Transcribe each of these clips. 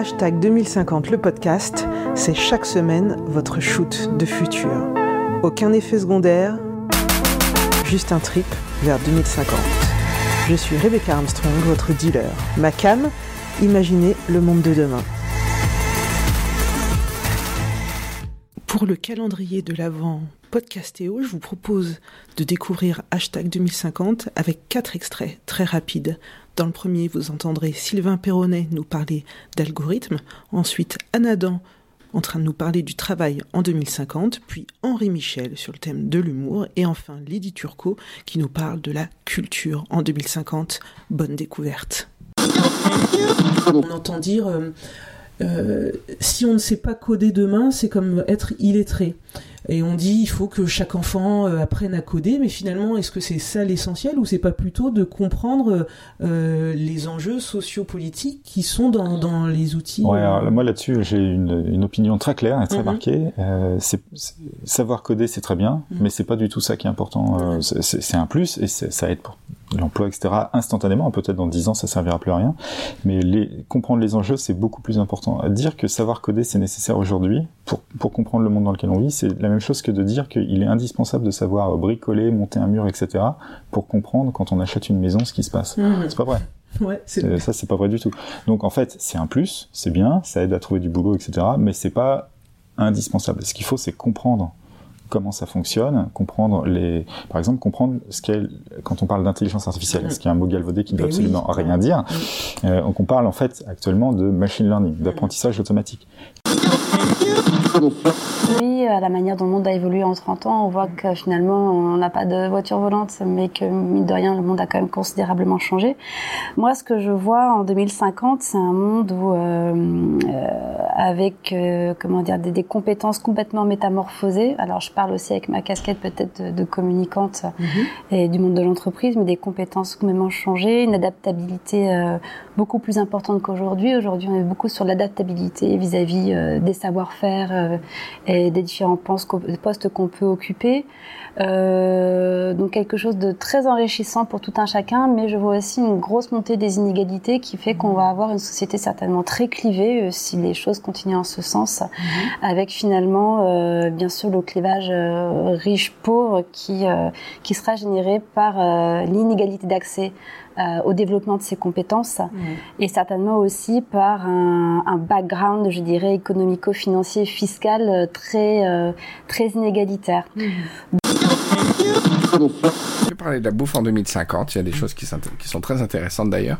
Hashtag 2050 le podcast, c'est chaque semaine votre shoot de futur. Aucun effet secondaire, juste un trip vers 2050. Je suis Rebecca Armstrong, votre dealer. Ma cam, imaginez le monde de demain. Pour le calendrier de l'avant podcastéo, je vous propose de découvrir Hashtag 2050 avec quatre extraits très rapides. Dans le premier, vous entendrez Sylvain Perronnet nous parler d'algorithmes, ensuite Anadan en train de nous parler du travail en 2050, puis Henri Michel sur le thème de l'humour, et enfin Lydie Turcot qui nous parle de la culture en 2050. Bonne découverte. On entend dire euh, euh, si on ne sait pas coder demain, c'est comme être illettré. Et on dit il faut que chaque enfant euh, apprenne à coder, mais finalement, est-ce que c'est ça l'essentiel ou c'est pas plutôt de comprendre euh, les enjeux sociopolitiques qui sont dans, dans les outils ouais, alors, Moi là-dessus, j'ai une, une, opinion très claire et très mhm. marquée. Euh, savoir coder, c'est très bien, mhm. mais c'est pas du tout ça qui est important. c'est, un plus et ça aide pour l'emploi, etc. instantanément. Peut-être dans 10 ans, ça servira plus à rien. Mais les, comprendre les enjeux, c'est beaucoup plus important. Dire que savoir coder, c'est nécessaire aujourd'hui pour, pour comprendre le monde dans lequel on vit, c'est la même chose que de dire qu'il est indispensable de savoir bricoler, monter un mur, etc. pour comprendre quand on achète une maison ce qui se passe. Mmh. C'est pas vrai. Ouais, c'est... Ça, c'est pas vrai du tout. Donc, en fait, c'est un plus, c'est bien, ça aide à trouver du boulot, etc. Mais c'est pas indispensable. Ce qu'il faut, c'est comprendre comment ça fonctionne, comprendre les, par exemple, comprendre ce qu'est, quand on parle d'intelligence artificielle, mm. ce qui est un mot galvaudé qui ne veut ben absolument rien dire. Mm. Euh, donc on parle en fait actuellement de machine learning, d'apprentissage automatique. À la manière dont le monde a évolué en 30 ans, on voit que finalement, on n'a pas de voiture volante, mais que, mine de rien, le monde a quand même considérablement changé. Moi, ce que je vois en 2050, c'est un monde où, euh, euh, avec, euh, comment dire, des, des, compétences complètement métamorphosées. Alors, je parle aussi avec ma casquette peut-être de, de, communicante mhm. et du monde de l'entreprise, mais des compétences complètement changées, une adaptabilité euh, beaucoup plus importante qu'aujourd'hui. Aujourd'hui, on est beaucoup sur l'adaptabilité vis-à-vis euh, des savoir-faire euh, et des différents postes qu'on peut occuper. Euh, donc quelque chose de très enrichissant pour tout un chacun, mais je vois aussi une grosse montée des inégalités qui fait qu'on va avoir une société certainement très clivée euh, si les choses continuent en ce sens, mhm. avec finalement euh, bien sûr le clivage riche-pauvre qui, qui sera généré par l'inégalité d'accès au développement de ses compétences. Et certainement aussi par un, un background, je dirais, économico-financier, fiscal très très inégalitaire. Je vais parler de la bouffe en 2050. Il y a des choses qui sont, qui sont très intéressantes d'ailleurs.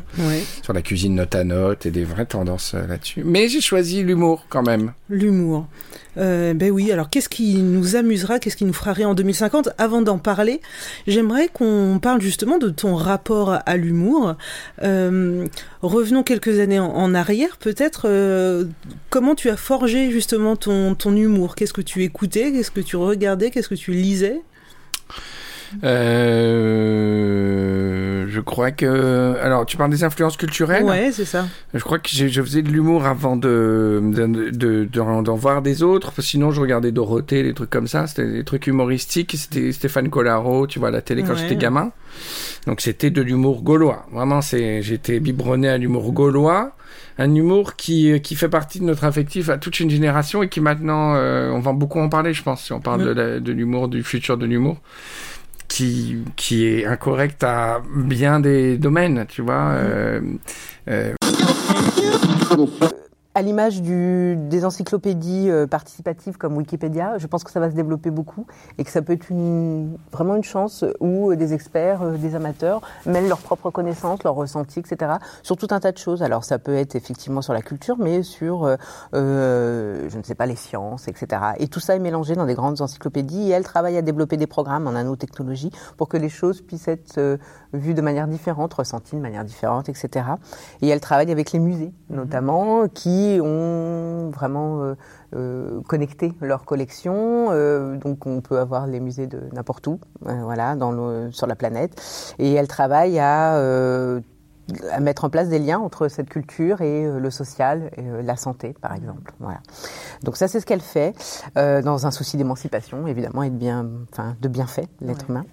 Sur la cuisine note à note et des vraies tendances euh, là-dessus. Mais j'ai choisi l'humour quand même. L'humour. Euh, ben oui, alors qu'est-ce qui nous amusera, qu'est-ce qui nous fera rire en 2050 Avant d'en parler, j'aimerais qu'on parle justement de ton rapport à l'humour. Euh, revenons quelques années en, arrière, peut-être. Euh, comment tu as forgé justement ton, ton humour? Qu'est-ce que tu écoutais? Qu'est-ce que tu regardais? Qu'est-ce que tu lisais? Euh, je crois que. Alors, tu parles des influences culturelles? Ouais, c'est ça. Je crois que je faisais de l'humour avant de, de, d'en de, voir des autres. Sinon, je regardais Dorothée, des trucs comme ça. C'était des trucs humoristiques. C'était Stéphane Collaro, tu vois, à la télé quand j'étais gamin. Donc, c'était de l'humour gaulois. Vraiment, c'est, j'étais biberonné à l'humour gaulois un humour qui, qui fait partie de notre affectif à toute une génération et qui maintenant, euh, on va beaucoup en parler, je pense, si on parle de, de l'humour, du futur de l'humour qui, qui est incorrect à bien des domaines, tu vois. Euh, euh à l'image des encyclopédies euh, participatives comme Wikipédia, je pense que ça va se développer beaucoup et que ça peut être une, vraiment une chance où des experts, euh, des amateurs mêlent leurs propres connaissances, leurs ressentis, etc. sur tout un tas de choses. Alors ça peut être effectivement sur la culture, mais sur, euh, je ne sais pas, les sciences, etc. Et tout ça est mélangé dans des grandes encyclopédies et elle travaille à développer des programmes en nanotechnologie pour que les choses puissent être vues de manière différente, ressenties de manière différente, etc. Et elle travaille avec les musées, notamment, qui ont vraiment euh, euh, connecté leur collection. Euh, donc on peut avoir les musées de n'importe où, voilà, dans le, sur la planète. Et elle travaille à à mettre en place des liens entre cette culture et le social et la santé, par exemple. Voilà. Donc ça, c'est ce qu'elle fait dans un souci d'émancipation, évidemment, et de bien, enfin, de bienfait l'être humain.